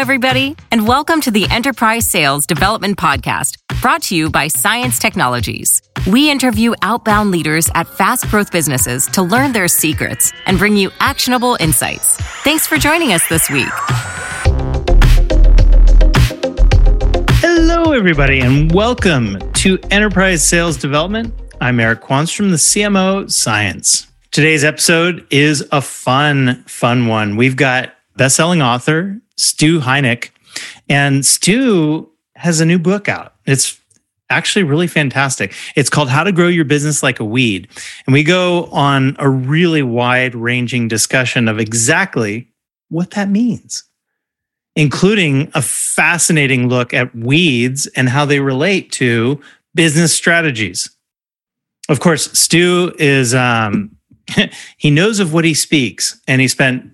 everybody, and welcome to the Enterprise Sales Development Podcast, brought to you by CIENCE Technologies. We interview outbound leaders at fast growth businesses to learn their secrets and bring you actionable insights. Thanks for joining us this week. Hello, everybody, and welcome to Enterprise Sales Development. I'm Eric Quanstrom, the CMO CIENCE. Today's episode is a fun, fun one. We've got best-selling author Stu Heinecke, and Stu has a new book out. It's actually really fantastic. It's called How to Grow Your Business Like a Weed. And we go on a really wide ranging discussion of exactly what that means, including a fascinating look at weeds and how they relate to business strategies. Of course, Stu is um, he knows of what he speaks and he spent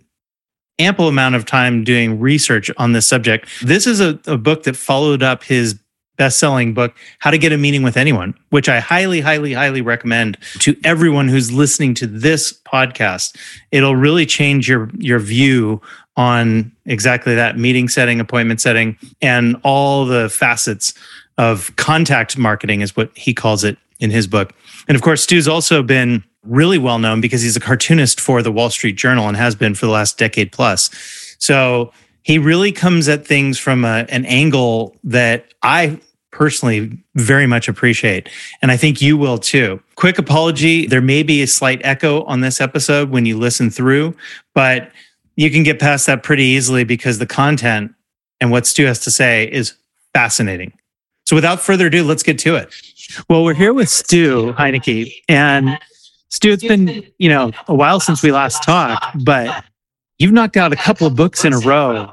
ample amount of time doing research on this subject. This is a, a book that followed up his best-selling book how to get a meeting with anyone which i highly highly highly recommend to everyone who's listening to this podcast it'll really change your your view on exactly that meeting setting appointment setting and all the facets of contact marketing is what he calls it in his book and of course stu's also been really well known because he's a cartoonist for the Wall Street Journal and has been for the last decade plus. So he really comes at things from a, an angle that I personally very much appreciate. And I think you will too. Quick apology there may be a slight echo on this episode when you listen through, but you can get past that pretty easily because the content and what Stu has to say is fascinating. So without further ado, let's get to it. Well, we're here with Stu Heinecke, and Stu, it's been, you know, a while since we last talked, but you've knocked out a couple of books in a row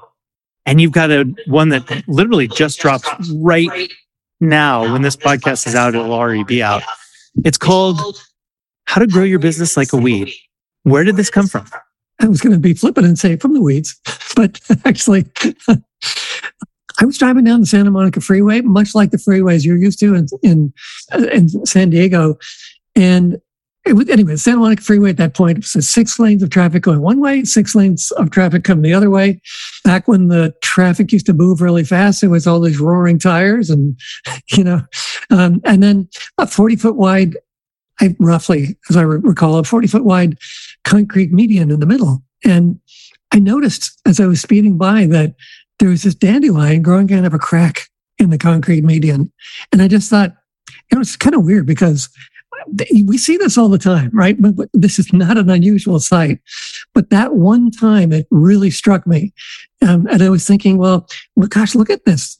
and you've got a one that literally just dropped right now. When this podcast is out, it'll already be out. It's called How to Grow Your Business Like a Weed. Where did this come from? I was going to be flippant and say from the weeds, but actually, I was driving down the Santa Monica Freeway, much like the freeways you're used to in in, in San Diego, and it was, anyway, Santa Monica Freeway at that point it was six lanes of traffic going one way, six lanes of traffic coming the other way. Back when the traffic used to move really fast, it was all these roaring tires, and you know, um, and then a forty foot wide, I roughly, as I recall, a forty foot wide concrete median in the middle. And I noticed as I was speeding by that there was this dandelion growing kind of a crack in the concrete median, and I just thought, it was kind of weird because we see this all the time, right? But, but, this is not an unusual sight. But that one time, it really struck me, um, and I was thinking, well, well, gosh, look at this.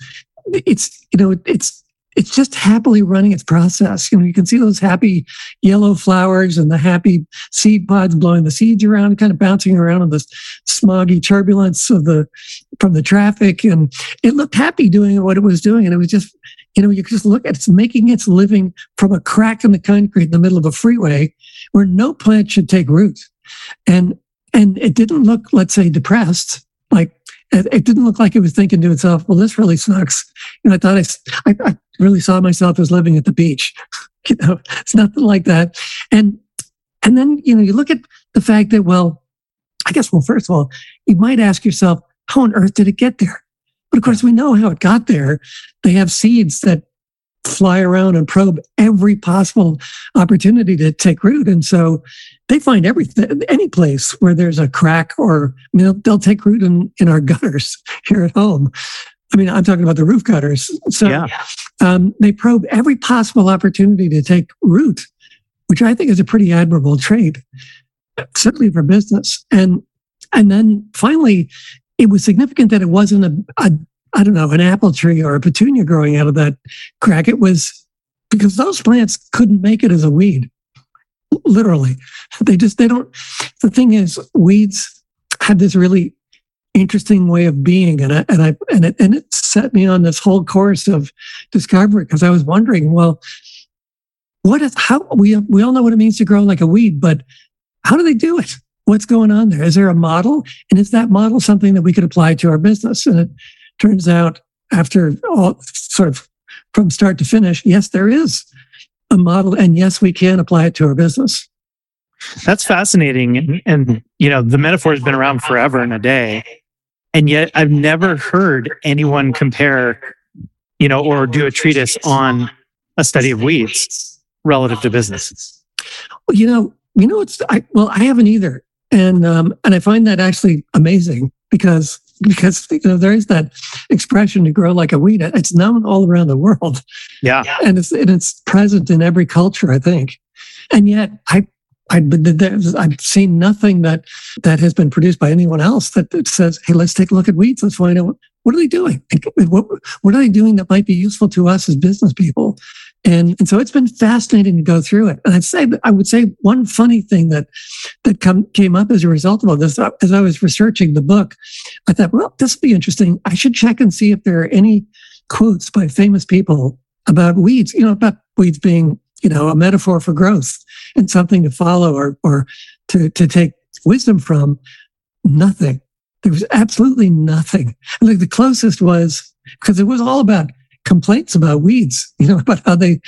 It's you know, it's it's just happily running its process. You know, you can see those happy yellow flowers and the happy seed pods blowing the seeds around, kind of bouncing around in this smoggy turbulence of the from the traffic, and it looked happy doing what it was doing, and it was just you know, you could just look at it's making its living from a crack in the concrete in the middle of a freeway where no plant should take root. And and it didn't look, let's say, depressed. Like it, it didn't look like it was thinking to itself, well, this really sucks. And I thought I, I, I really saw myself as living at the beach. you know, it's nothing like that. And and then, you know, you look at the fact that, well, I guess, well, first of all, you might ask yourself, how on earth did it get there? But of course, we know how it got there. They have seeds that fly around and probe every possible opportunity to take root. And so they find everything, any place where there's a crack or I mean, they'll, they'll take root in, in our gutters here at home. I mean, I'm talking about the roof gutters. So yeah. um, they probe every possible opportunity to take root, which I think is a pretty admirable trait, certainly for business. And and then finally, it was significant that it wasn't a, a I don't know, an apple tree or a petunia growing out of that crack. It was because those plants couldn't make it as a weed. Literally. They just, they don't. The thing is, weeds have this really interesting way of being. And I, and I, and it, and it set me on this whole course of discovery because I was wondering, well, what is, how, we, we all know what it means to grow like a weed, but how do they do it? what's going on there? Is there a model? And is that model something that we could apply to our business? And it turns out after all sort of from start to finish, yes, there is a model. And yes, we can apply it to our business. That's fascinating. And, and you know, the metaphor has been around forever and a day. And yet I've never heard anyone compare, you know, or do a treatise on a study of weeds relative to business. Well, you know, you know, it's I well, I haven't either, and um, and I find that actually amazing because because you know there is that expression to grow like a weed. It's known all around the world. Yeah, and it's and it's present in every culture, I think. And yet, I I, have seen nothing that that has been produced by anyone else that, that, says, "Hey, let's take a look at weeds. Let's find out what, what are they doing. What, what are they doing that might be useful to us as business people." And and so it's been fascinating to go through it. And I'd say I would say one funny thing that that come, came up as a result of all this, uh, as I was researching the book, I thought, well, this would be interesting. I should check and see if there are any quotes by famous people about weeds. You know, about weeds being you know, a metaphor for growth and something to follow or, or to, to take wisdom from. Nothing. There was absolutely nothing. like the closest was because it was all about complaints about weeds, you know, about how they,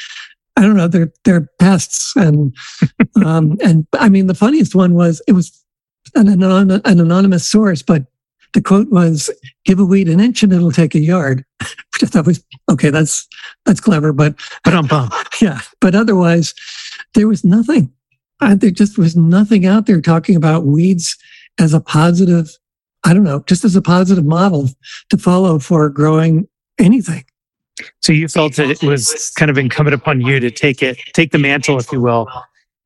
I don't know, they're, they're pests. And, um, and I mean, the funniest one was it was an, anon- an anonymous source, but the quote was, give a weed an inch and it'll take a yard, which I thought was, okay, that's, that's clever, but, but um, bum. yeah, but otherwise there was nothing. There just was nothing out there talking about weeds as a positive, I don't know, just as a positive model to follow for growing anything. So you felt that it was kind of incumbent upon you to take it, take the mantle, if you will,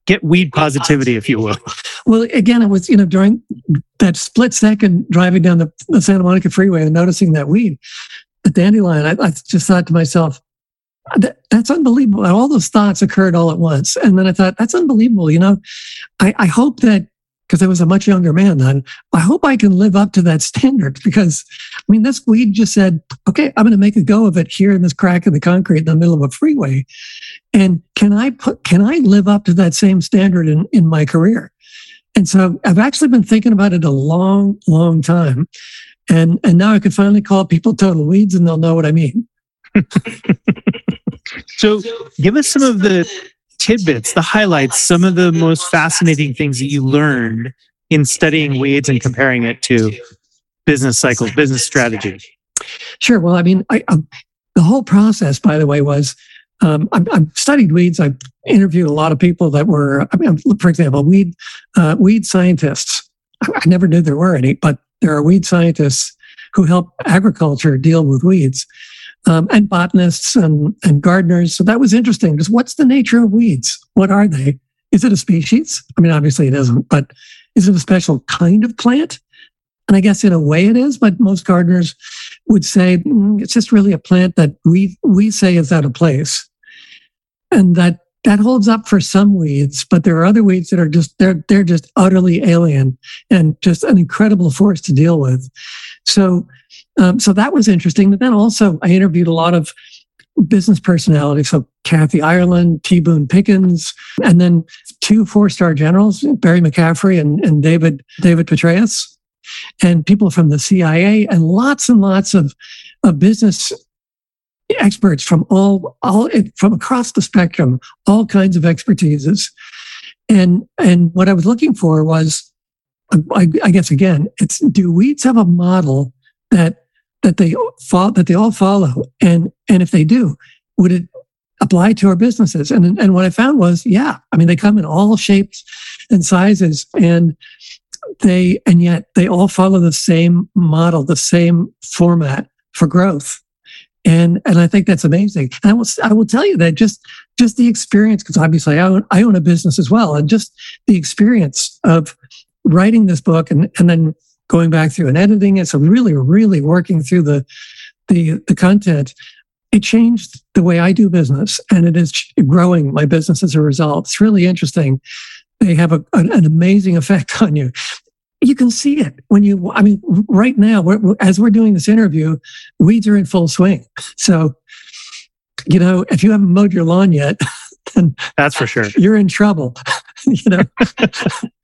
get weed positivity, if you will. Well, again, it was, you know, during that split second driving down the, the Santa Monica freeway and noticing that weed, the dandelion, I, I just thought to myself, that, that's unbelievable. All those thoughts occurred all at once. And then I thought, that's unbelievable. You know, I, I hope that because I was a much younger man then. I hope I can live up to that standard because, I mean, this weed just said, okay, I'm going to make a go of it here in this crack in the concrete in the middle of a freeway. And can I put, can I live up to that same standard in, in my career? And so I've actually been thinking about it a long, long time. And, and now I can finally call people total weeds and they'll know what I mean. so give us some of the tidbits, the highlights, some of the most fascinating things that you learned in studying weeds and comparing it to business cycles, business strategy? Sure. Well, I mean, I, um, the whole process, by the way, was um, I, I studied weeds. I've interviewed a lot of people that were, I mean, for example, weed uh, weed scientists. I, I never knew there were any, but there are weed scientists who help agriculture deal with weeds um, and botanists and, and gardeners. So that was interesting. Just what's the nature of weeds? What are they? Is it a species? I mean, obviously it isn't, but is it a special kind of plant? And I guess in a way it is, but most gardeners would say mm, it's just really a plant that we we say is out of place, and that that holds up for some weeds. But there are other weeds that are just they're they're just utterly alien and just an incredible force to deal with. So um, so that was interesting. But then also, I interviewed a lot of business personalities. So Kathy Ireland, T. Boone Pickens, and then two four-star generals, Barry McCaffrey and, and David David Petraeus, and people from the CIA, and lots and lots of, of business experts from all all from across the spectrum, all kinds of expertises. And and what I was looking for was, I, I guess again, it's do weeds have a model that that they follow, that they all follow, and and if they do, would it apply to our businesses? And and what I found was, yeah, I mean, they come in all shapes and sizes, and they and yet they all follow the same model, the same format for growth. And and I think that's amazing. And I will I will tell you that just just the experience, because obviously I own, I own a business as well, and just the experience of writing this book and and then going back through and editing it. So really, really working through the the the content. It changed the way I do business, and it is growing my business as a result. It's really interesting. They have a, an, an amazing effect on you you can see it when you i mean right now we're, as we're doing this interview weeds are in full swing so you know if you haven't mowed your lawn yet then that's for sure you're in trouble you know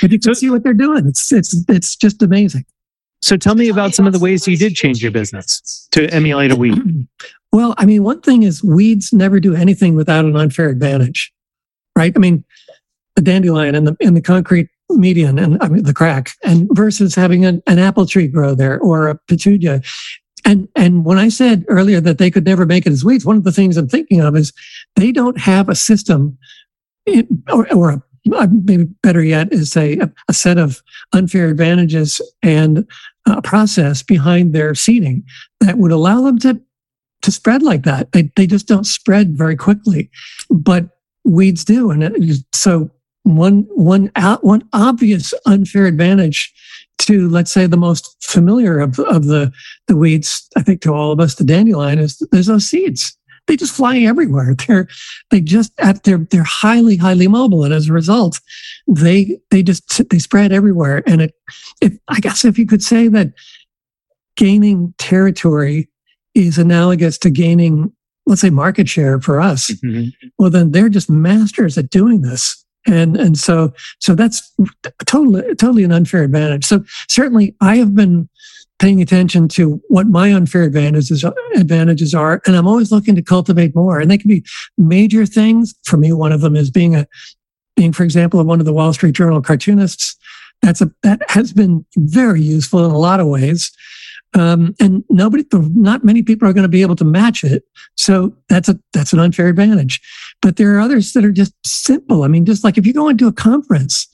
but you can so, see what they're doing. It's it's it's just amazing. So tell me about some of the ways you did change your business to emulate a weed. Well, I mean, one thing is weeds never do anything without an unfair advantage, right? I mean, the dandelion and the and the concrete median and I mean the crack, and versus having an, an apple tree grow there or a petunia. And and when I said earlier that they could never make it as weeds, one of the things I'm thinking of is they don't have a system in, or, or a, maybe better yet is a, a set of unfair advantages and a process behind their seeding that would allow them to to spread like that. They they just don't spread very quickly, but weeds do, and it, so one one out one obvious unfair advantage to let's say the most familiar of, of the the weeds i think to all of us the dandelion is there's no seeds they just fly everywhere. They're they just at they're they're highly highly mobile. And as a result they they just they spread everywhere. And it if i guess if you could say that gaining territory is analogous to gaining let's say market share for us mm-hmm. well then they're just masters at doing this. And and so so that's totally totally an unfair advantage. So certainly i have been paying attention to what my unfair advantages advantages are and i'm always looking to cultivate more and they can be major things for me one of them is being a being for example one of the wall street journal cartoonists that's a that has been very useful in a lot of ways um, and nobody, not many people are going to be able to match it. So that's a that's an unfair advantage. But there are others that are just simple. I mean, just like if you go into a conference,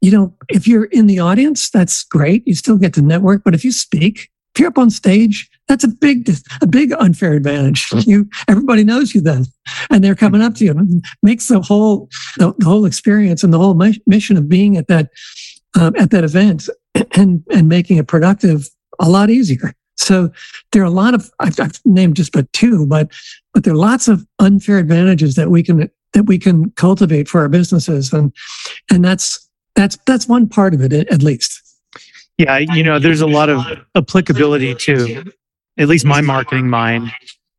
you know, if you're in the audience, that's great. You still get to network. But if you speak, if you're up on stage, that's a big a big unfair advantage. Hmm. You everybody knows you then, and they're coming up to you. It makes the whole the, the whole experience and the whole mission of being at that um, at that event and and making it productive a lot easier. So there are a lot of I've, I've, named just but two, but but there are lots of unfair advantages that we can that we can cultivate for our businesses, and and that's that's that's one part of it at least. Yeah, you know, there's a lot of applicability to at least my marketing mind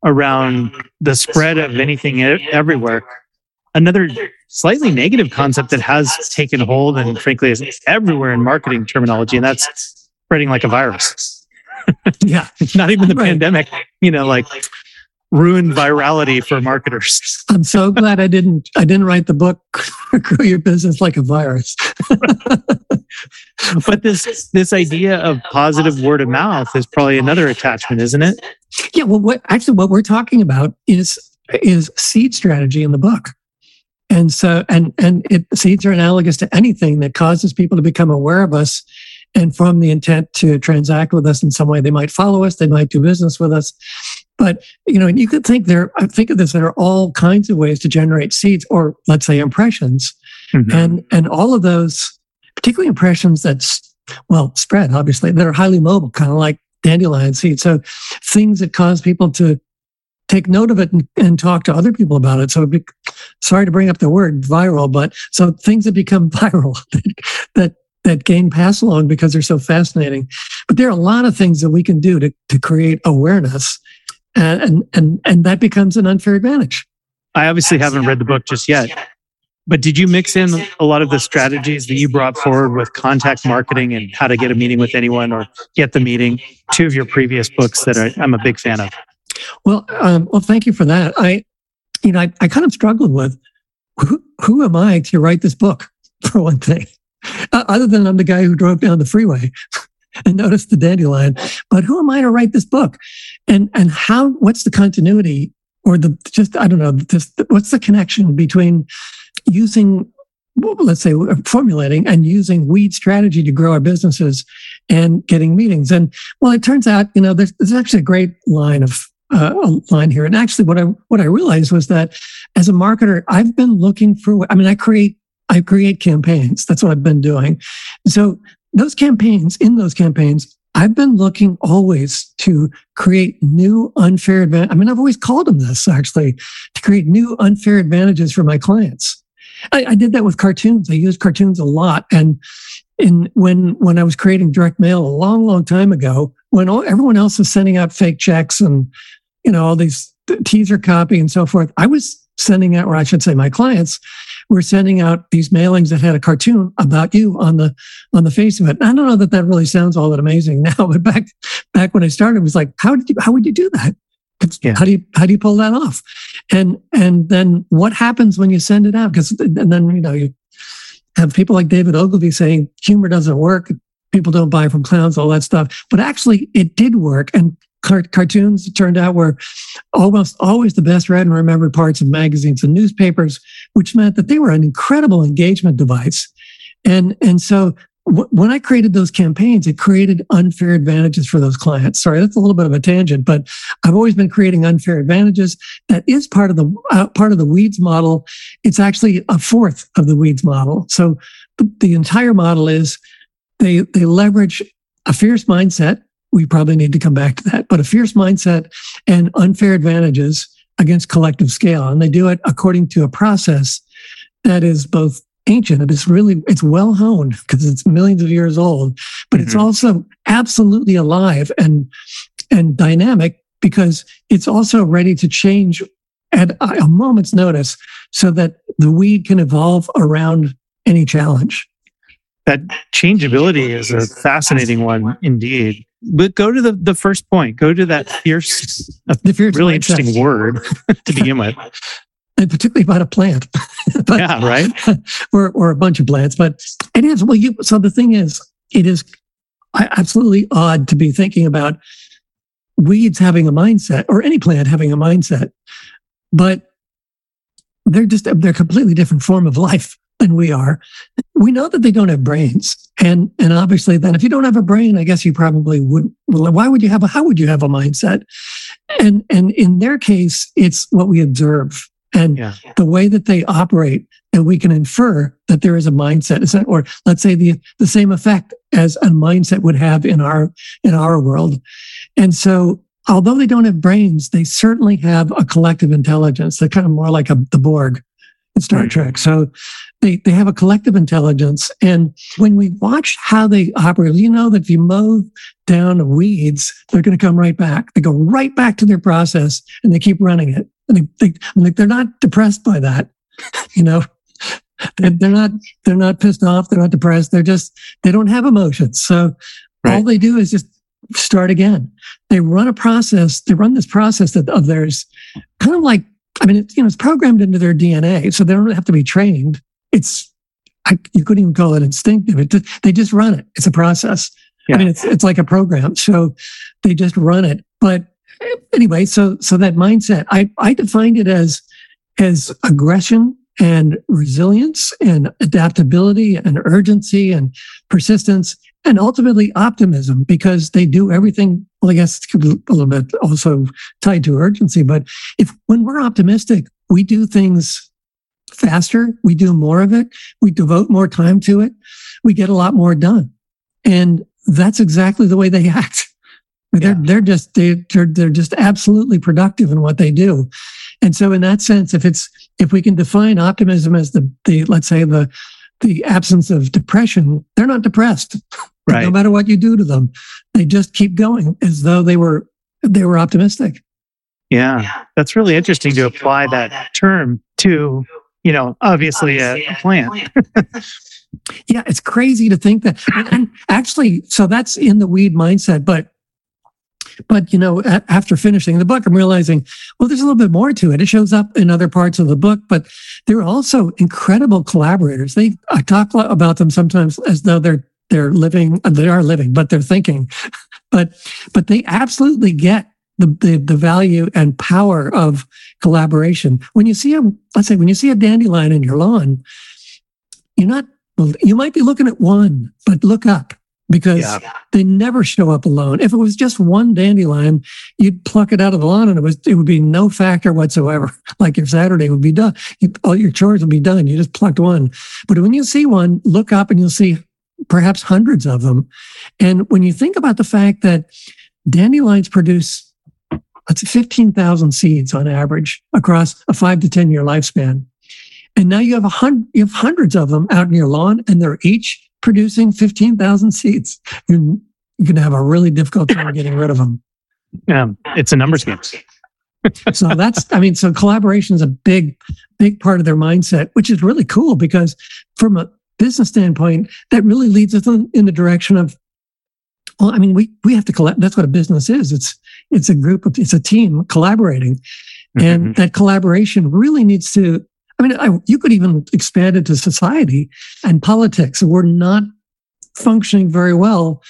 around the spread of anything everywhere. Another slightly negative concept that has taken hold and frankly is everywhere in marketing terminology, and that's spreading like a virus. yeah. Not even the right. pandemic, you know, like ruined virality for marketers. I'm so glad I didn't I didn't write the book grow your business like a virus. but this this idea of positive word of mouth is probably another attachment, isn't it? Yeah, well what actually what we're talking about is is seed strategy in the book. And so and and it seeds are analogous to anything that causes people to become aware of us and from the intent to transact with us in some way. They might follow us, they might do business with us. But you know, and you could think there. I think of this. There are all kinds of ways to generate seeds, or let's say impressions, mm-hmm. and and all of those, particularly impressions that's well spread, obviously, that are highly mobile, kind of like dandelion seeds. So things that cause people to take note of it and, and, talk to other people about it. So, be, sorry to bring up the word viral, but so things that become viral that that gain pass along because they're so fascinating. But there are a lot of things that we can do to, to create awareness, and, and and that becomes an unfair advantage. I obviously haven't read the book just yet, but did you mix in a lot of the strategies that you brought forward with contact marketing and how to get a meeting with anyone or get the meeting? Two of your previous books that I, am a big fan of. Well, um, well, thank you for that. I, you know, I, I kind of struggled with who, who am I to write this book for one thing. Uh, other than I'm the guy who drove down the freeway and notice the dandelion. But who am I to write this book? And and how? What's the continuity or the just I don't know. This, what's the connection between using let's say formulating and using weed strategy to grow our businesses and getting meetings and well it turns out you know there's, there's actually a great line of uh, line here and actually what i what i realized was that as a marketer i've been looking for i mean i create I create campaigns. That's what I've been doing. So those campaigns, in those campaigns, I've been looking always to create new unfair advantage. I mean, I've always called them this actually to create new unfair advantages for my clients. I, I did that with cartoons. I used cartoons a lot. And in when when I was creating direct mail a long, long time ago, when all, everyone else was sending out fake checks and you know all these teaser copy and so forth, I was sending out, or I should say, my clients were sending out these mailings that had a cartoon about you on the on the face of it. I don't know that that really sounds all that amazing now, but back back when I started, it was like, how did you how would you do that? Yeah. How do you how do you pull that off? And and then what happens when you send it out? Because and then you know you have people like David Ogilvy saying humor doesn't work, people don't buy from clowns, all that stuff. But actually, it did work. And cartoons it turned out were almost always the best read and remembered parts of magazines and newspapers, which meant that they were an incredible engagement device. And, and so when I created those campaigns, it created unfair advantages for those clients. Sorry, that's a little bit of a tangent, but I've always been creating unfair advantages. That is part of the uh, part of the weeds model. It's actually a fourth of the weeds model. So the, the entire model is they they leverage a fierce mindset. We probably need to come back to that, but a fierce mindset and unfair advantages against collective scale, and they do it according to a process that is both ancient it's really it's well honed because it's millions of years old but mm-hmm. it's also absolutely alive and and dynamic because it's also ready to change at a moment's notice so that the weed can evolve around any challenge. That changeability is a fascinating one indeed but go to the, the first point go to that fierce, the fierce really interesting word to begin with and particularly about a plant. but, yeah, right. or or a bunch of plants. But it is well. You so the thing is, it is absolutely odd to be thinking about weeds having a mindset or any plant having a mindset, but they're just they're a completely different form of life than we are. We know that they don't have brains, and and obviously, then if you don't have a brain, I guess you probably wouldn't. Well, why would you have a? How would you have a mindset? And and in their case, it's what we observe and yeah. the way that they operate and we can infer that there is a mindset or let's say the the same effect as a mindset would have in our in our world and so although they don't have brains they certainly have a collective intelligence they're kind of more like a, the borg in star trek so they, they have a collective intelligence and when we watch how they operate you know that if you mow down weeds they're going to come right back they go right back to their process and they keep running it and they, they, they're not depressed by that. you know, they're, they're not they're not pissed off. They're not depressed. They're just they don't have emotions. So right. all they do is just start again. They run a process. They run this process that, of theirs, kind of like I mean, it's, you know, it's programmed into their DNA, so they don't have to be trained. It's I, you couldn't even call it instinctive. It, they just run it. It's a process. Yeah. I mean, it's it's like a program. So they just run it. But eh, anyway, so so that mindset, I I defined it as as aggression and resilience and adaptability and urgency and persistence and ultimately optimism because they do everything well i guess it's a little bit also tied to urgency but if when we're optimistic we do things faster we do more of it we devote more time to it we get a lot more done and that's exactly the way they act they're yeah. they're just they're they're just absolutely productive in what they do, and so in that sense, if it's if we can define optimism as the the let's say the the absence of depression, they're not depressed. Right. no matter what you do to them, they just keep going as though they were they were optimistic. Yeah, that's really interesting to apply that term to you know obviously a, a plant. yeah, it's crazy to think that. And actually, so that's in the weed mindset, but but, you know, after finishing the book, I'm realizing, well, there's a little bit more to it. It shows up in other parts of the book, but they're also incredible collaborators. They, I talk about them sometimes as though they're, they're living, uh, they are living, but they're thinking, but, but they absolutely get the, the, the value and power of collaboration. When you see a, let's say, when you see a dandelion in your lawn, you're not, well, you might be looking at one, but look up because yeah. they never show up alone. If it was just one dandelion, you'd pluck it out of the lawn and it was it would be no factor whatsoever. Like your Saturday would be done, you, all your chores would be done. You just plucked one. But when you see one, look up and you'll see perhaps hundreds of them. And when you think about the fact that dandelions produce let's say 15,000 seeds on average across a five to 10 year lifespan. And now you have a hundred, you have hundreds of them out in your lawn and they're each producing 15,000 seeds. You're, you're going to have a really difficult time getting rid of them. Yeah, it's a numbers game. so that's, I mean, so collaboration is a big, big part of their mindset, which is really cool because from a business standpoint, that really leads us in, the direction of, well, I mean, we, we have to collect. That's what a business is. It's, it's a group of, it's a team collaborating. Mm-hmm. And that collaboration really needs to I mean, I, you could even expand it to society and politics. We're not functioning very well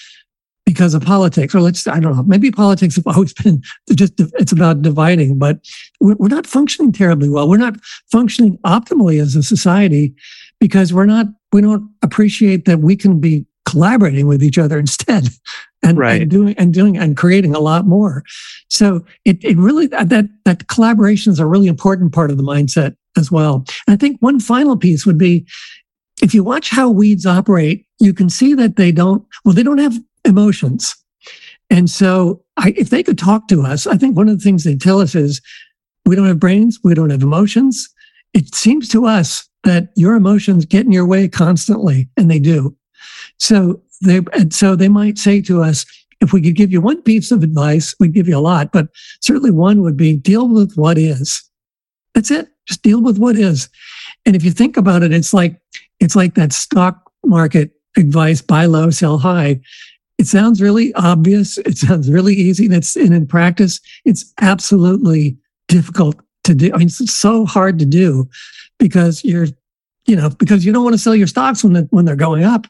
because of politics, or let's, I don't know, maybe politics have always been just, it's about dividing, but we're not functioning terribly well. We're not functioning optimally as a society because we're not, we don't appreciate that we can be collaborating with each other instead and, right. and doing and doing and creating a lot more. So it, it really uh, that that collaboration is a really important part of the mindset as well. And I think one final piece would be if you watch how weeds operate, you can see that they don't well, they don't have emotions. And so I, if they could talk to us, I think one of the things they tell us is we don't have brains, we don't have emotions. It seems to us that your emotions get in your way constantly, and they do. So they, and so they might say to us, if we could give you one piece of advice, we'd give you a lot, but certainly one would be deal with what is. That's it. Just deal with what is. And if you think about it, it's like, it's like that stock market advice, buy low, sell high. It sounds really obvious. It sounds really easy. And it's, and in practice, it's absolutely difficult to do. I mean, it's so hard to do because you're, you know, because you don't want to sell your stocks when, the, when they're going up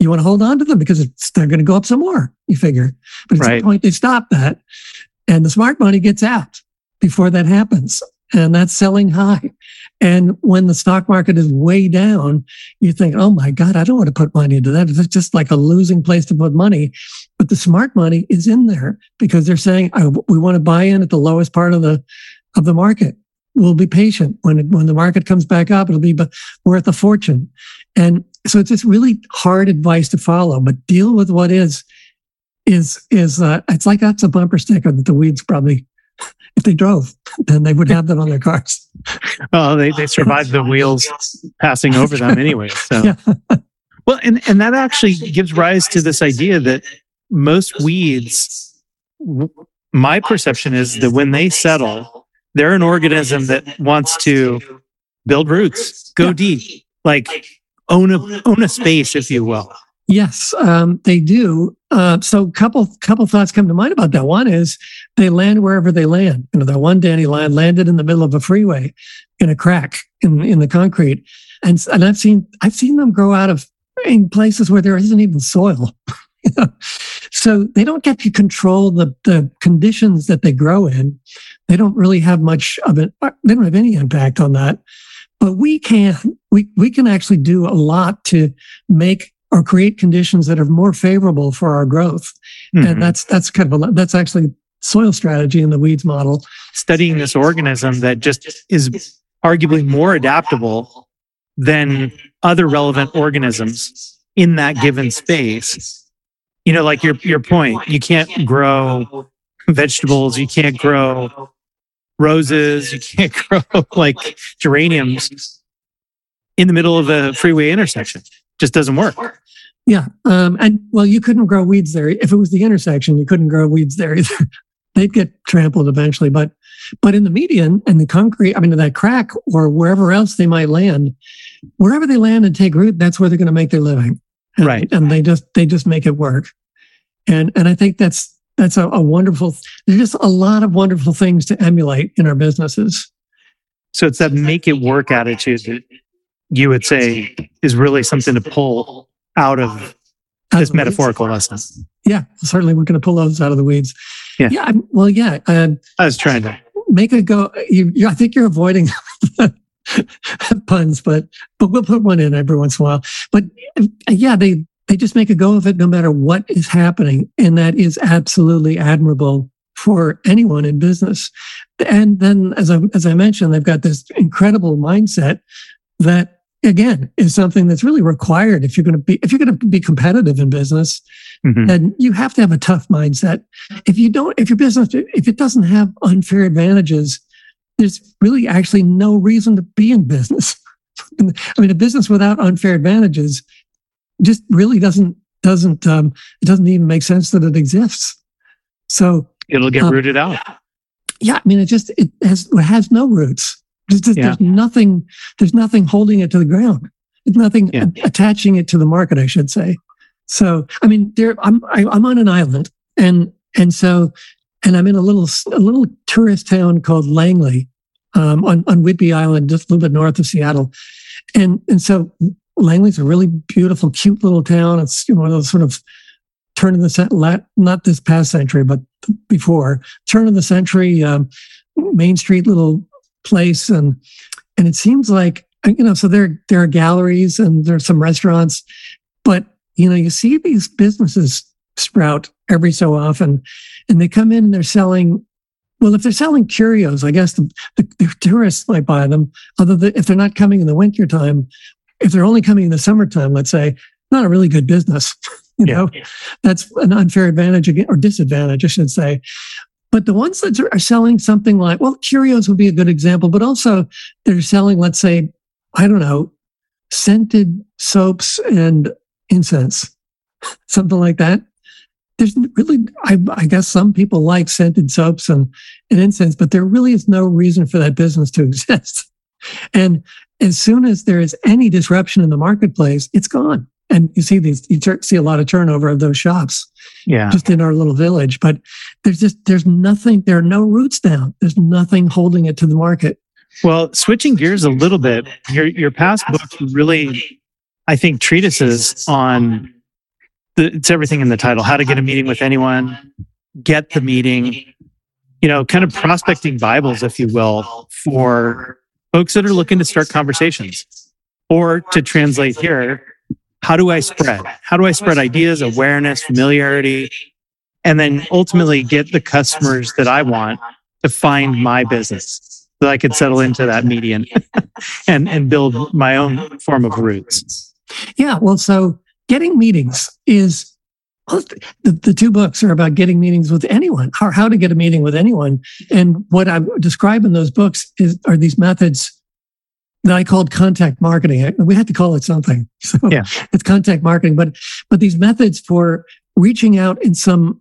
you want to hold on to them because they're going to go up some more, you figure. But at right. some point, they stop that. And the smart money gets out before that happens. And that's selling high. And when the stock market is way down, you think, oh my God, I don't want to put money into that. It's just like a losing place to put money. But the smart money is in there because they're saying, we want to buy in at the lowest part of the, of the market. We'll be patient. When, it, when the market comes back up, it'll be worth a fortune. And so it's just really hard advice to follow, but deal with what is, is, is, uh, it's like that's a bumper sticker that the weeds probably, if they drove, then they would have that on their cars. Well, they, they survived the wheels passing over them anyway. So, yeah. well, and, and that actually gives rise to this idea that most weeds, my perception is that when they settle, they're an organism that wants to build roots, go yeah. deep. Like own a own a space, if you will. Yes, um, they do. Uh, so, couple couple thoughts come to mind about that. One is they land wherever they land. You know, that one dandelion landed in the middle of a freeway, in a crack in in the concrete, and and I've seen I've seen them grow out of in places where there isn't even soil. so they don't get to control the the conditions that they grow in. They don't really have much of it. They don't have any impact on that. But we can we we can actually do a lot to make or create conditions that are more favorable for our growth. Mm-hmm. And that's that's kind of a that's actually soil strategy in the weeds model. Studying this organism that just is arguably more adaptable than other relevant organisms in that given space. You know, like your your point, you can't grow vegetables, you can't grow roses. You can't grow like geraniums in the middle of a freeway intersection. Just doesn't work. Yeah. Um, and well, you couldn't grow weeds there. If it was the intersection, you couldn't grow weeds there either. They'd get trampled eventually. But but in the median and the concrete, I mean that crack or wherever else they might land, wherever they land and take root, that's where they're going to make their living. Right. And they just they just make it work. And and I think that's that's a, a wonderful there's just a lot of wonderful things to emulate in our businesses. So it's that make it work attitude that you would say is really something to pull out of this metaphorical lesson. Yeah certainly we're going to pull those out of the weeds. Yeah, yeah well yeah uh, i was trying to make it go you, you, i think you're avoiding puns but but we'll put one in every once in a while but yeah they they just make a go of it no matter what is happening. And that is absolutely admirable for anyone in business. And then, as I, as I mentioned, they've got this incredible mindset that again is something that's really required if you're going to be if you're going to be competitive in business mm-hmm. and you have to have a tough mindset if you don't if your business if it doesn't have unfair advantages there's really actually no reason to be in business i mean a business without unfair advantages just really doesn't doesn't um, it doesn't even make sense that it exists. So it'll get um, rooted out. Yeah, I mean, it just it has it has no roots. There's, just, yeah. there's nothing. There's nothing holding it to the ground. There's nothing yeah. a- attaching it to the market. I should say. So I mean, there I'm I, am i am on an island, and and so and I'm in a little a little tourist town called Langley, um, on on Whidbey Island, just a little bit north of Seattle, and and so Langley's a really beautiful, cute little town. It's you know, one of those sort of turn of the not this past century, but before turn of the century um, Main Street little place, and and it seems like you know, so there there are galleries and there's some restaurants, but you know, you see these businesses sprout every so often, and they come in and they're selling. Well, if they're selling curios, I guess the, the, the tourists might buy them. Other than if they're not coming in the winter time, if they're only coming in the summertime, let's say, not a really good business. You yeah. know, that's an unfair advantage or disadvantage, I should say. But the ones that are selling something like, well, curios would be a good example, but also they're selling, let's say, I don't know, scented soaps and incense, something like that. There's really, I, I, guess some people like scented soaps and, and incense, but there really is no reason for that business to exist. And as soon as there is any disruption in the marketplace, it's gone. And you see these you see a lot of turnover of those shops yeah. just in our little village but there's just there's nothing there are no roots down. There's nothing holding it to the market. Well switching gears a little bit your your past books really i think treatises on it's everything in the title how to get a meeting with anyone get the meeting you know kind of prospecting bibles if you will for folks that are looking to start conversations or to translate here how do I spread? How do I spread ideas, awareness, familiarity, and then ultimately get the customers that I want to find my business so I could settle into that median and, and build my own form of roots? Yeah. Well, so getting meetings is the, the two books are about getting meetings with anyone or how to get a meeting with anyone. And what I describe in those books is are these methods that I called contact marketing. We had to call it something. So yeah. it's contact marketing, but but these methods for reaching out in some,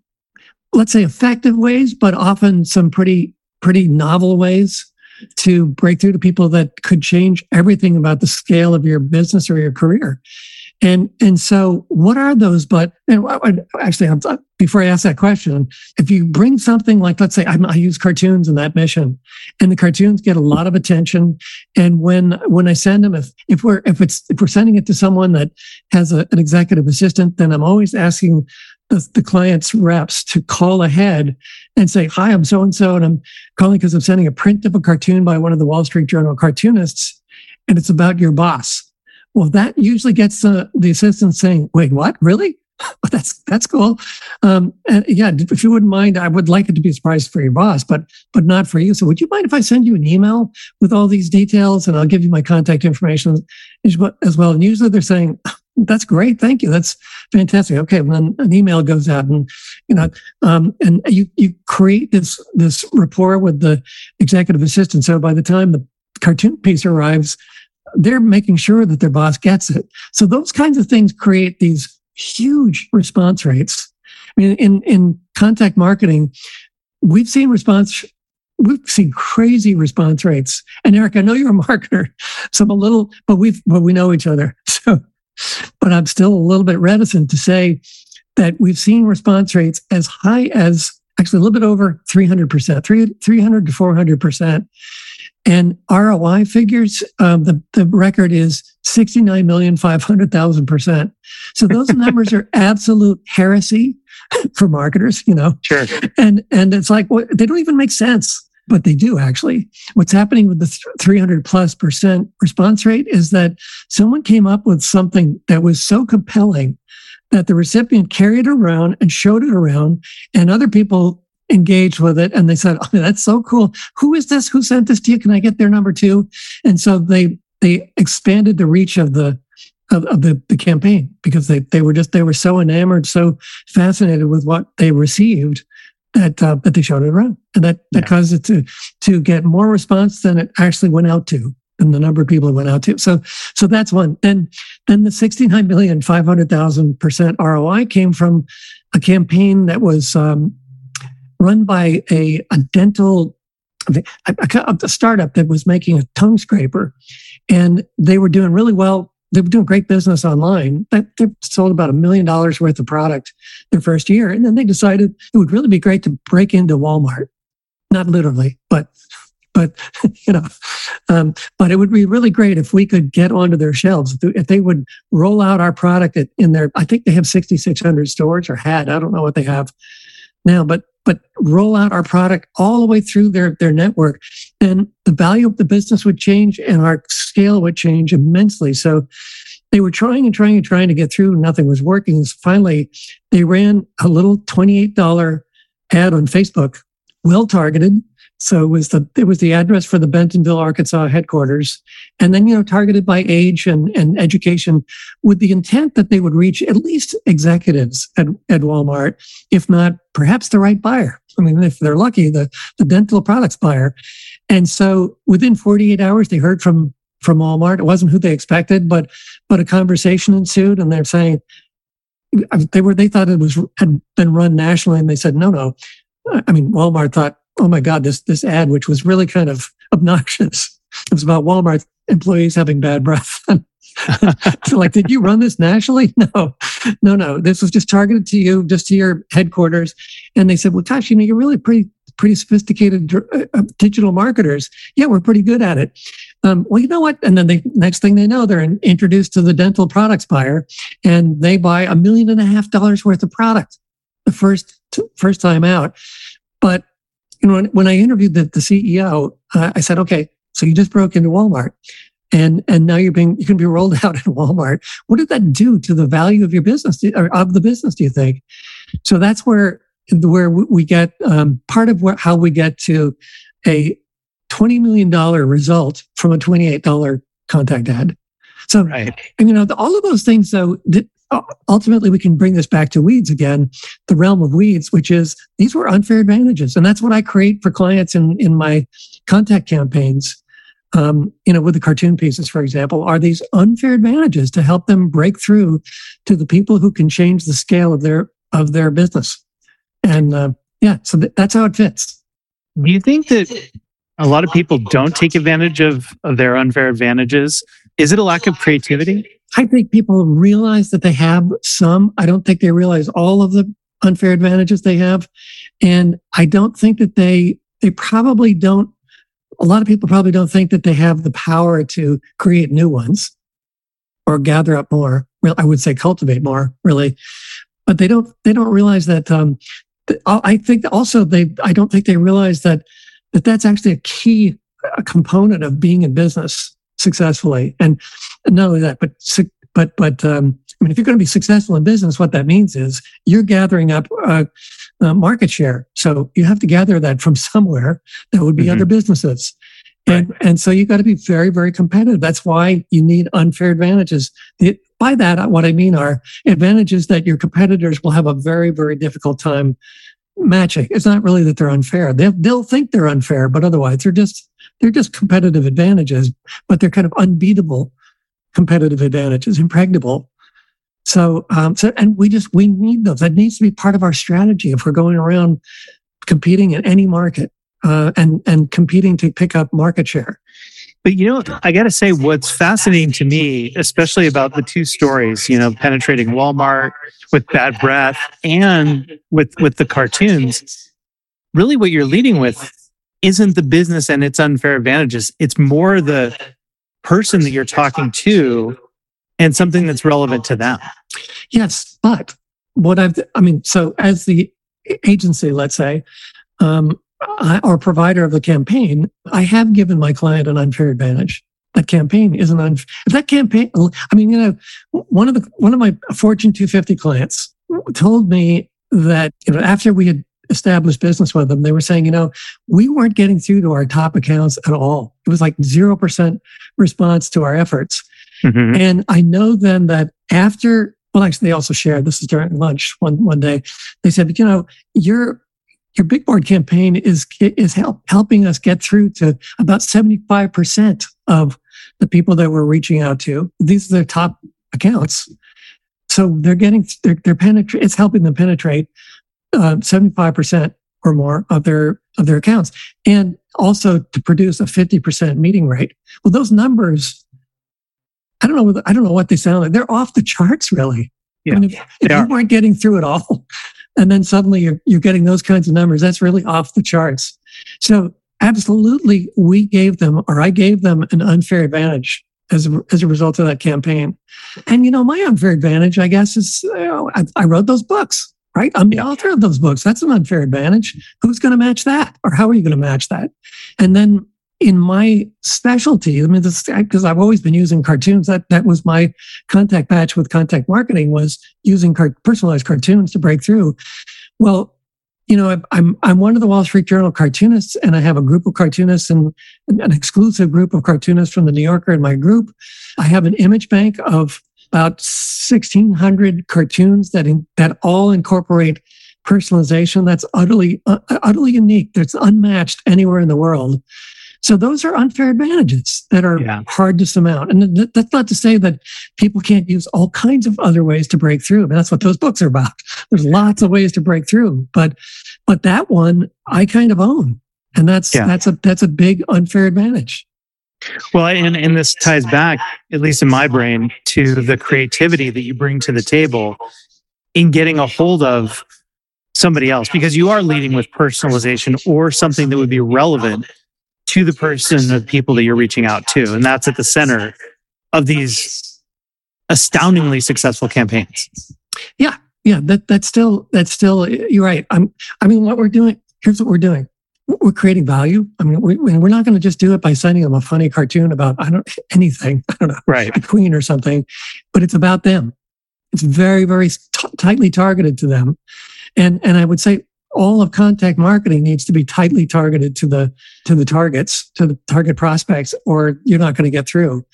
let's say, effective ways, but often some pretty pretty novel ways to break through to people that could change everything about the scale of your business or your career. And and so, what are those? But and actually, uh, before I ask that question, if you bring something like, let's say, I, I use cartoons in that mission, and the cartoons get a lot of attention, and when when I send them, if if we're if it's if we're sending it to someone that has a, an executive assistant, then I'm always asking the, the client's reps to call ahead and say, "Hi, I'm so and so, and I'm calling because I'm sending a print of a cartoon by one of the Wall Street Journal cartoonists, and it's about your boss." Well, that usually gets uh, the assistant saying, "Wait, what? Really? that's that's cool." Um, and yeah, if you wouldn't mind, I would like it to be a surprise for your boss, but but not for you. So, would you mind if I send you an email with all these details, and I'll give you my contact information as well? And usually, they're saying, "That's great, thank you. That's fantastic." Okay, and then an email goes out, and you know, um, and you you create this this rapport with the executive assistant. So by the time the cartoon piece arrives they're making sure that their boss gets it. So those kinds of things create these huge response rates. I mean, in, in contact marketing, we've seen response, we've seen crazy response rates. And Eric, I know you're a marketer, so I'm a little, but we've, but we know each other. So, but I'm still a little bit reticent to say that we've seen response rates as high as actually a little bit over 300%, 300 to 400%. And ROI figures, um, the, the record is 69,500,000%. So those numbers are absolute heresy for marketers, you know. Sure. And and it's like well, they don't even make sense, but they do actually. What's happening with the 300 plus percent response rate is that someone came up with something that was so compelling that the recipient carried it around and showed it around and other people engaged with it and they said, oh, that's so cool. Who is this? Who sent this to you? Can I get their number too? And so they, they expanded the reach of the, of, of the, the campaign because they, they were just, they were so enamored, so fascinated with what they received that, uh, that they showed it around and that, that yeah. caused it to, to get more response than it actually went out to and the number of people it went out to. So, so that's one. Then, then the 69 million, 500,000 percent ROI came from a campaign that was, um, run by a, a dental a, a, startup that was making a tongue scraper, and they were doing really well. They were doing great business online. They, they sold about a million dollars worth of product their first year, and then they decided it would really be great to break into Walmart, not literally, but but you know, um, but it would be really great if we could get onto their shelves. If they would roll out our product in their, I think they have 6,600 stores or had. I don't know what they have now, but but roll out our product all the way through their their network, then the value of the business would change and our scale would change immensely. So they were trying and trying and trying to get through. Nothing was working. So finally, they ran a little $28 ad on Facebook, well targeted. So it was the it was the address for the Bentonville, Arkansas headquarters, and then you know targeted by age and, and education, with the intent that they would reach at least executives at, at Walmart, if not perhaps the right buyer. I mean, if they're lucky, the the dental products buyer. And so within 48 hours, they heard from from Walmart. It wasn't who they expected, but but a conversation ensued, and they're saying they were they thought it was had been run nationally, and they said no, no. I mean, Walmart thought, oh my God, this this ad, which was really kind of obnoxious. It was about Walmart employees having bad breath. so like, did you run this nationally? No, no, no. This was just targeted to you, just to your headquarters. And they said, well, gosh, you know, you're really pretty pretty sophisticated uh, uh, digital marketers. Yeah, we're pretty good at it. Um, well, you know what? And then the next thing they know, they're introduced to the dental products buyer, and they buy a million and a half dollars worth of product the first first time out. But you know, when, when I interviewed the, the CEO, uh, I said, "Okay, so you just broke into Walmart." and and now you're being you can be rolled out in Walmart. What did that do to the value of your business or of the business? Do you think? So that's where where we get um, part of what, how we get to a $20 million result from a $28 contact ad. So, right. you know, the, all of those things, though, uh, ultimately we can bring this back to weeds again, the realm of weeds, which is these were unfair advantages. And that's what I create for clients in, in my contact campaigns. Um, you know, with the cartoon pieces, for example, are these unfair advantages to help them break through to the people who can change the scale of their of their business. And uh, yeah, so th- that's how it fits. Do you think that a lot of people don't take advantage of, of their unfair advantages? Is it a lack of creativity? I think people realize that they have some. I don't think they realize all of the unfair advantages they have. And I don't think that they, they probably don't, a lot of people probably don't think that they have the power to create new ones or gather up more. Well, I would say cultivate more, really. But they don't, they don't realize that um, I think also they, I don't think they realize that, that that's actually a key component of being in business successfully. And not only that, but, but, but, um, I mean, if you're going to be successful in business, what that means is you're gathering up uh, uh, market share. So you have to gather that from somewhere. That would be mm-hmm. other businesses. And, right. and so you got to be very, very competitive. That's why you need unfair advantages. The, by that, what I mean are advantages that your competitors will have a very, very difficult time matching. It's not really that they're unfair. They'll, they'll think they're unfair, but otherwise they're just they're just competitive advantages, but they're kind of unbeatable competitive advantages, impregnable. So, um, so, and we just we need those. That needs to be part of our strategy if we're going around competing in any market uh, and and competing to pick up market share. But you know, I got to say, what's fascinating to me, especially about the two stories, you know, penetrating Walmart with bad breath and with with the cartoons, really, what you're leading with isn't the business and its unfair advantages. It's more the person that you're talking to and something that's relevant to them. Yes, but what I've, I mean, so as the agency, let's say, um, or provider of the campaign, I have given my client an unfair advantage. That campaign is an unfair. That campaign, I mean, you know, one of the one of my Fortune 250 clients told me that you know after we had established business with them, they were saying, you know, we weren't getting through to our top accounts at all. It was like zero percent response to our efforts. Mm-hmm. And I know then that after well, actually, they also shared this is during lunch one one day. They said, but you know, you're your big board campaign is is help, helping us get through to about 75% of the people that we're reaching out to. These are their top accounts. So they're getting they're, they're penetrate it's helping them penetrate uh, 75% or more of their of their accounts and also to produce a 50% meeting rate. Well, those numbers I don't know I don't know what they sound like. They're off the charts really. Yeah, I mean, if, if you weren't getting through it all, and then suddenly you're, you're getting those kinds of numbers that's really off the charts so absolutely, we gave them, or I gave them an unfair advantage as a, as a result of that campaign. And, you know, my unfair advantage, I guess, is you know, I, I, wrote those books, right? I'm the yeah. author of those books. That's an unfair advantage. Who's going to match that? Or how are you going to match that? And then in my specialty, I mean, this, because I've always been using cartoons. That that was my contact patch with contact marketing was using car- personalized cartoons to break through. Well, you know, I'm I'm one of the Wall Street Journal cartoonists, and I have a group of cartoonists and an exclusive group of cartoonists from the New Yorker in my group. I have an image bank of about 1,600 cartoons that in, that all incorporate personalization. That's utterly uh, utterly unique. That's unmatched anywhere in the world. So those are unfair advantages that are yeah. hard to surmount. And th- that's not to say that people can't use all kinds of other ways to break through. I mean, that's what those books are about. There's lots of ways to break through, but but that one I kind of own, and that's yeah. that's a that's a big unfair advantage. Well, and, and this ties back, at least in my brain, to the creativity that you bring to the table in getting a hold of somebody else because you are leading with personalization or something that would be relevant to the person or the people that you're reaching out to. And that's at the center of these astoundingly successful campaigns. Yeah. Yeah. That, that's still, that's still, you're right. I'm, I mean, what we're doing, here's what we're doing. We're creating value. I mean, we, we're not going to just do it by sending them a funny cartoon about, I don't, anything, I don't know, right. a queen or something, but it's about them. It's very, very t- tightly targeted to them. And, and I would say all of contact marketing needs to be tightly targeted to the to the targets to the target prospects or you're not going to get through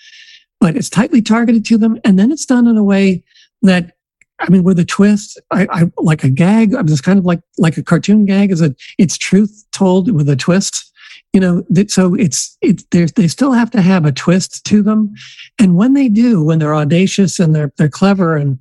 but it's tightly targeted to them and then it's done in a way that i mean with a twist i, I like a gag i'm just kind of like like a cartoon gag is a it's truth told with a twist you know That, so it's it's they still have to have a twist to them. And when they do when they're audacious and they're they're clever and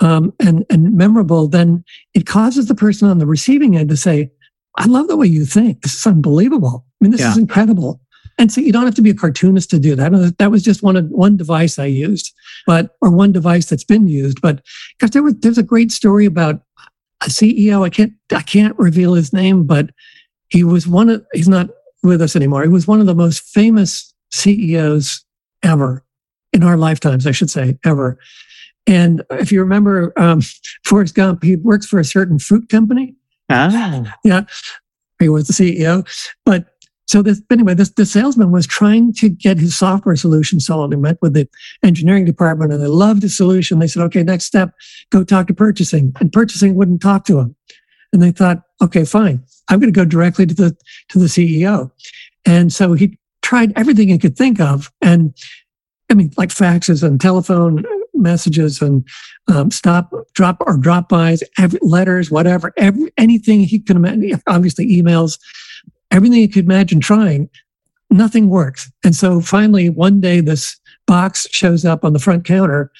um, and and memorable then it causes the person on the receiving end to say i love the way you think. This is unbelievable. I mean this yeah. is incredible and so you don't have to be a cartoonist to do that. That was just one of one device I used, but or one device that's been used. But because there was there's a great story about a CEO. I can't I can't reveal his name, but he was one of he's not with us anymore. He was one of the most famous CEOs ever in our lifetimes, I should say, ever. And if you remember um, Forrest Gump, he works for a certain fruit company. Ah. Yeah. He was the CEO. But so this, anyway, this, the salesman was trying to get his software solution sold. He met with the engineering department and they loved the solution. They said, okay, next step, go talk to purchasing. And purchasing wouldn't talk to him. And they thought, okay, fine. I'm going to go directly to the to the CEO. And so he tried everything he could think of, and I mean, like faxes and telephone messages and um, stop, drop or drop bys, letters, whatever, every, anything he could imagine. Obviously, emails, everything you could imagine trying. Nothing works. And so finally, one day, this box shows up on the front counter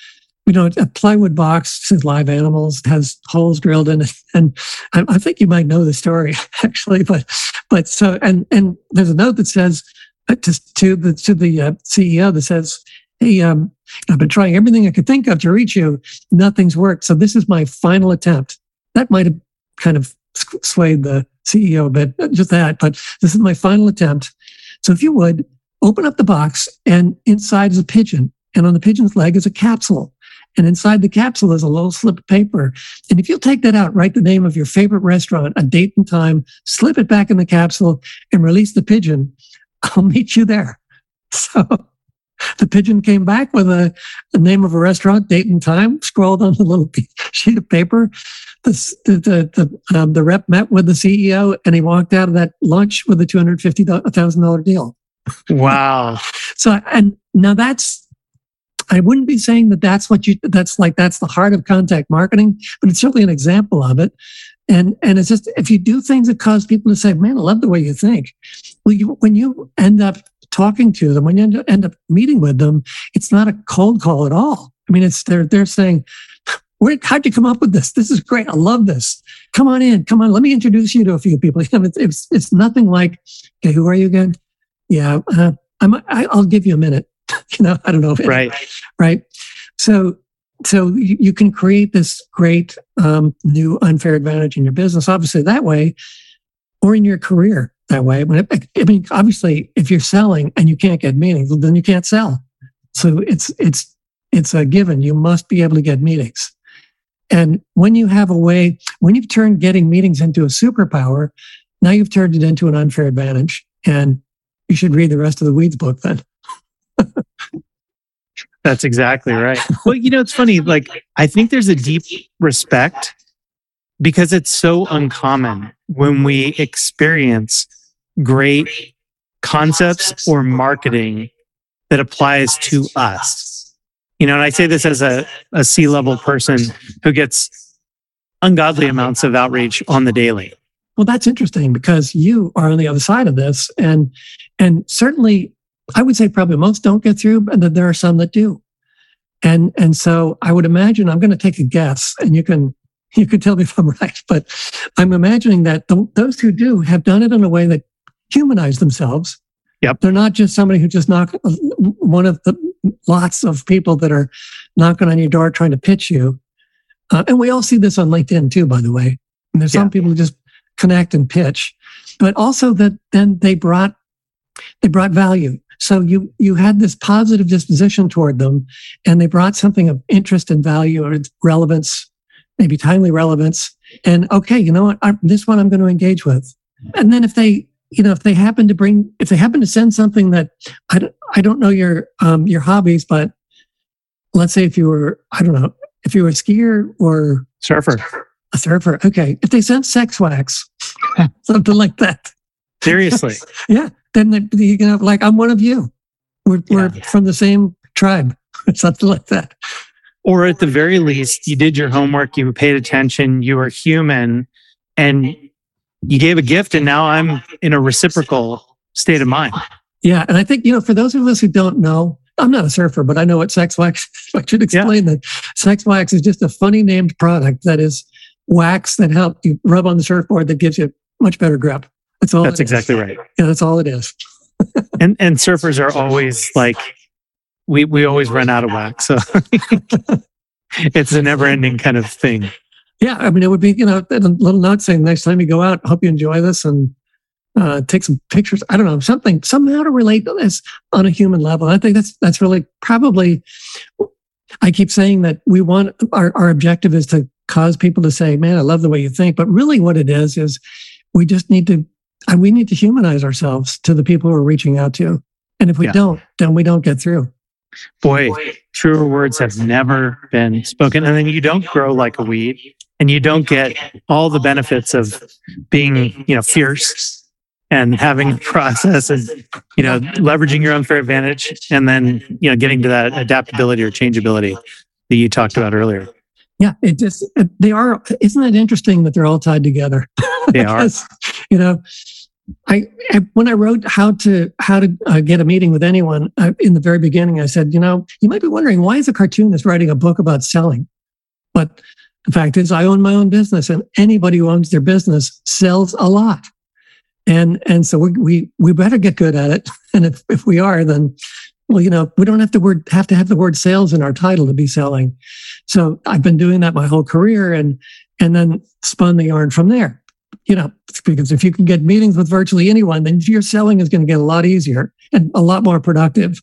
you know, a plywood box says live animals, has holes drilled in it. And I, I, think you might know the story actually, but, but so, and, and there's a note that says uh, to, to the, to the uh, CEO that says, Hey, um, I've been trying everything I could think of to reach you. Nothing's worked. So this is my final attempt. That might have kind of swayed the CEO a bit, just that, but this is my final attempt. So if you would open up the box and inside is a pigeon and on the pigeon's leg is a capsule and inside the capsule is a little slip of paper. And if you'll take that out, write the name of your favorite restaurant, a date and time, slip it back in the capsule, and release the pigeon, I'll meet you there. So the pigeon came back with a, the name of a restaurant, date and time, scrolled on a little sheet of paper. The, the, the, um, the rep met with the CEO and he walked out of that lunch with a $250,000 deal. Wow. so, and now that's I wouldn't be saying that that's what you, that's like, that's the heart of contact marketing, but it's certainly an example of it. And, and it's just, if you do things that cause people to say, man, I love the way you think. Well, you, when you end up talking to them, when you end up meeting with them, it's not a cold call at all. I mean, it's, they're, they're saying, where, how'd you come up with this? This is great. I love this. Come on in. Come on. Let me introduce you to a few people. It's, it's, it's nothing like, okay, who are you again? Yeah, uh, I'm, I, I'll give you a minute. you know, I don't know. if Right. Right. So, so you, you can create this great um, new unfair advantage in your business, obviously that way, or in your career. that way. I mean, I mean, obviously, if you're selling and you can't get meetings, then you can't sell. So it's it's it's a given. You must be able to get meetings. And when you have a way, when you've turned getting meetings into a superpower, now you've turned it into an unfair advantage. And you should read the rest of the Weeds book then. That's exactly right. Well, you know, it's funny. Like, I think there's a deep respect because it's so uncommon when we experience great concepts or marketing that applies to us. You know, and I say this as a, a C level person who gets ungodly amounts of outreach on the daily. Well, that's interesting because you are on the other side of this. And and certainly I would say probably most don't get through, but then there are some that do. And and so I would imagine I'm going to take a guess, and you can you can tell me if I'm right, but I'm imagining that the, those who do have done it in a way that humanize themselves. Yep. They're not just somebody who just knocked one of the lots of people that are knocking on your door trying to pitch you. Uh, and we all see this on LinkedIn too, by the way. And there's yeah. some people who just connect and pitch, but also that then they brought they brought value. So you you had this positive disposition toward them, and they brought something of interest and value or relevance, maybe timely relevance. And okay, you know what? I, this one I'm going to engage with. And then if they you know if they happen to bring if they happen to send something that I don't, I don't know your um, your hobbies, but let's say if you were I don't know if you were a skier or surfer a surfer. Okay, if they sent sex wax, something like that. Seriously, yeah then you know, like I'm one of you. We're, yeah. we're from the same tribe, something like that. Or at the very least, you did your homework, you paid attention, you were human, and you gave a gift, and now I'm in a reciprocal state of mind. Yeah. And I think, you know, for those of us who don't know, I'm not a surfer, but I know what sex wax. I should explain yeah. that sex wax is just a funny named product that is wax that help you rub on the surfboard that gives you much better grip. That's all. That's exactly is. right. Yeah, that's all it is. and and surfers are always like, we we always run out of wax, so it's a never ending kind of thing. Yeah, I mean, it would be you know a little note saying next time you go out, hope you enjoy this and uh, take some pictures. I don't know something somehow to relate to this on a human level. I think that's that's really probably. I keep saying that we want our our objective is to cause people to say, "Man, I love the way you think," but really, what it is is we just need to we need to humanize ourselves to the people we're reaching out to. And if we yeah. don't, then we don't get through. Boy, truer words have never been spoken. And then you don't grow like a weed and you don't get all the benefits of being, you know, fierce and having a process and, you know, leveraging your unfair advantage and then, you know, getting to that adaptability or changeability that you talked about earlier. Yeah, it just, they are, isn't it interesting that they're all tied together? They are. you know, I, I, when I wrote how to how to uh, get a meeting with anyone uh, in the very beginning, I said, you know, you might be wondering why is a cartoonist writing a book about selling, but the fact is, I own my own business, and anybody who owns their business sells a lot, and and so we we, we better get good at it. And if if we are, then well, you know, we don't have to word have to have the word sales in our title to be selling. So I've been doing that my whole career, and and then spun the yarn from there you know, because if you can get meetings with virtually anyone, then your selling is going to get a lot easier and a lot more productive.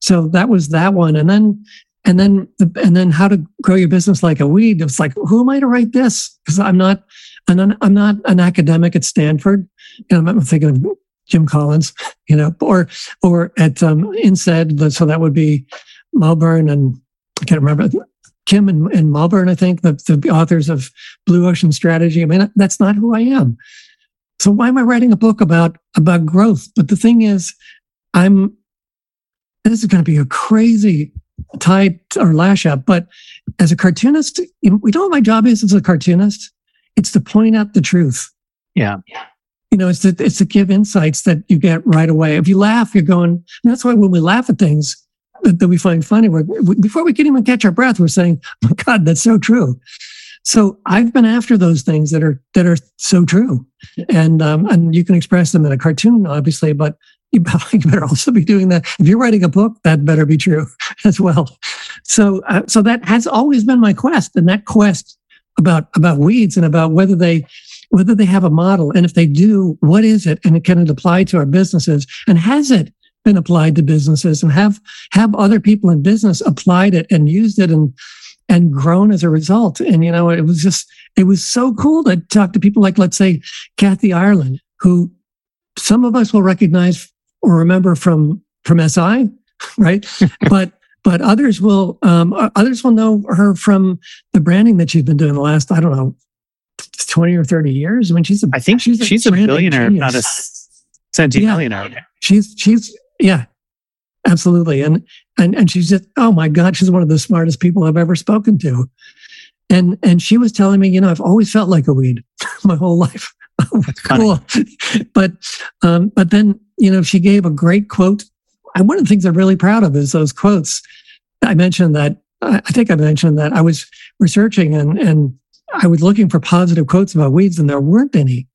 So that was that one. And then, and then, and then how to grow your business like a weed. It's like, who am I to write this? Because I'm not, and I'm not an academic at Stanford. Know, I'm thinking of Jim Collins, you know, or, or at um. So that would be Mauborgne and I can't remember Kim and, and Mauborgne, I think, the, the authors of Blue Ocean Strategy. I mean, that's not who I am. So why am I writing a book about about growth? But the thing is, I'm this is going to be a crazy tie or lash up. But as a cartoonist, we know what my job is as a cartoonist. It's to point out the truth. Yeah. You know, it's to, it's to give insights that you get right away. If you laugh, you're going, that's why when we laugh at things, that we find funny. We're, before we can even catch our breath, we're saying, oh God, that's so true. So I've been after those things that are that are so true, and um, and you can express them in a cartoon, obviously, but you better also be doing that. If you're writing a book, that better be true as well. So uh, so that has always been my quest, and that quest about about weeds and about whether they whether they have a model. And if they do, what is it? And can it apply to our businesses? And has it been applied to businesses? And have, have other people in business applied it and used it and, and grown as a result? And, you know, it was just, it was so cool to talk to people like, let's say, Kathy Ireland, who some of us will recognize or remember from, from SI, right? but but others will um, others will know her from the branding that she's been doing the last I don't know 20 or 30 years. I mean, she's a, I think she's, she's a, billionaire, not a centimillionaire. Yeah. She's, she's, yeah, absolutely. And, and, and she's just, oh my God, she's one of the smartest people I've ever spoken to. And, and she was telling me, you know, I've always felt like a weed my whole life. cool. but, um, but then, you know, she gave a great quote. And one of the things I'm really proud of is those quotes. I mentioned that, I think I mentioned that I was researching and, and I was looking for positive quotes about weeds, and there weren't any.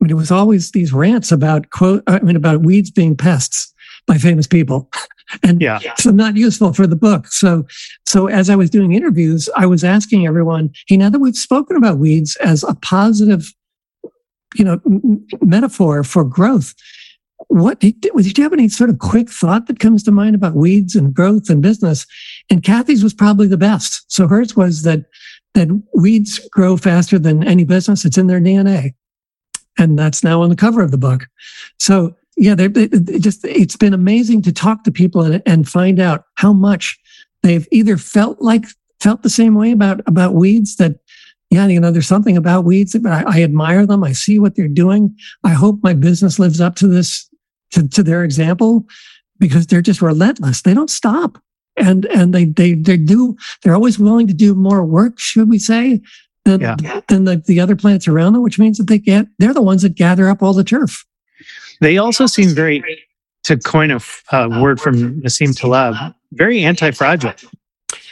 I mean, it was always these rants about quote. I mean, about weeds being pests by famous people, and yeah. so not useful for the book. So, so as I was doing interviews, I was asking everyone, "Hey, now that we've spoken about weeds as a positive, you know, m- metaphor for growth, what did, did you have any sort of quick thought that comes to mind about weeds and growth and business?" And Kathy's was probably the best. So hers was that that weeds grow faster than any business. It's in their DNA. And that's now on the cover of the book. So yeah, they, it just it's been amazing to talk to people and, and find out how much they've either felt like felt the same way about about weeds that yeah, you know, there's something about weeds. I, I admire them. I see what they're doing. I hope my business lives up to this, to, to their example, because they're just relentless. They don't stop and and they they they do they're always willing to do more work, should we say, than yeah. than the, the other plants around them, which means that they get they're the ones that gather up all the turf. They also seem very, to coin a uh, word from Nassim Taleb, very anti-fragile,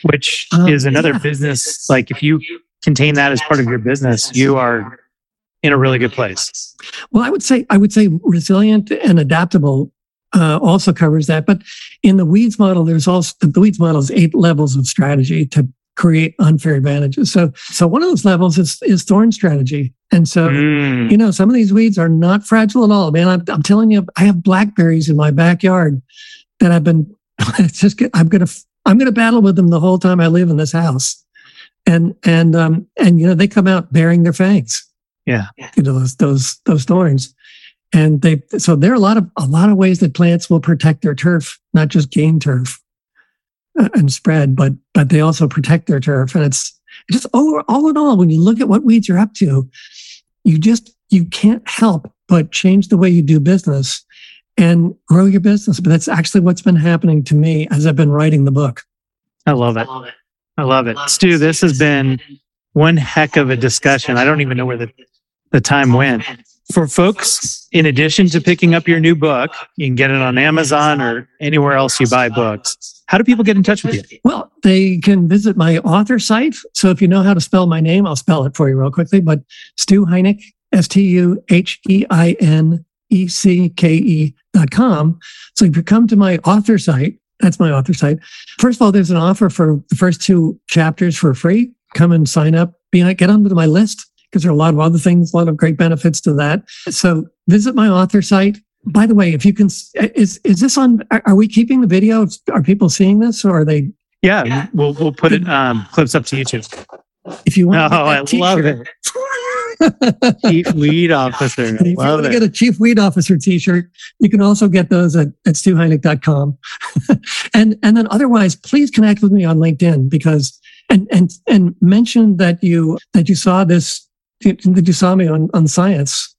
which um, is another yeah. business. Like if you contain that as part of your business, you are in a really good place. Well, I would say I would say resilient and adaptable uh, also covers that. But in the weeds model, there's also the weeds model is eight levels of strategy to create unfair advantages. So, so one of those levels is is thorn strategy. And so, mm. you know, some of these weeds are not fragile at all. Man, I'm, I'm telling you, I have blackberries in my backyard that I've been. It's just I'm gonna I'm gonna battle with them the whole time I live in this house, and and um and you know they come out bearing their fangs. Yeah, you know those those those thorns. And they so there are a lot of a lot of ways that plants will protect their turf not just gain turf uh, and spread but but they also protect their turf. And it's just all, all in all when you look at what weeds are up to you just you can't help but change the way you do business and grow your business. But that's actually what's been happening to me as i've been writing the book. I love it. I love it. Stu this has been one heck of a discussion. I don't even know where the, the time went for folks, in addition to picking up your new book, you can get it on Amazon or anywhere else you buy books. How do people get in touch with you? Well, they can visit my author site. So if you know how to spell my name, I'll spell it for you real quickly. But Stu Heinecke, S T U H E I N E C K E dot com. So if you come to my author site, that's my author site. First of all, there's an offer for the first two chapters for free. Come and sign up. Be get onto my list because there are a lot of other things, a lot of great benefits to that. So visit my author site. By the way, if you can, is is this on? Are we keeping the video? Are people seeing this, or are they? Yeah, yeah. we'll we'll put it um, clips up to YouTube. If you want, oh, I love it. chief weed officer. if you want to get a chief weed officer t-shirt, you can also get those at, at stuheinecke.com. and and then otherwise, please connect with me on LinkedIn because and and and mention that you that you saw this that you saw me on, on CIENCE,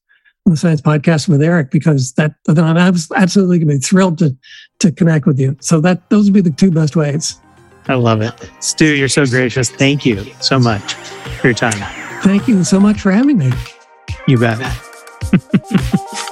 on the CIENCE podcast with Eric, because that then I'm absolutely going to be thrilled to, to connect with you. So that those would be the two best ways. I love it. Stu, you're so gracious. Thank you so much for your time. Thank you so much for having me. You bet.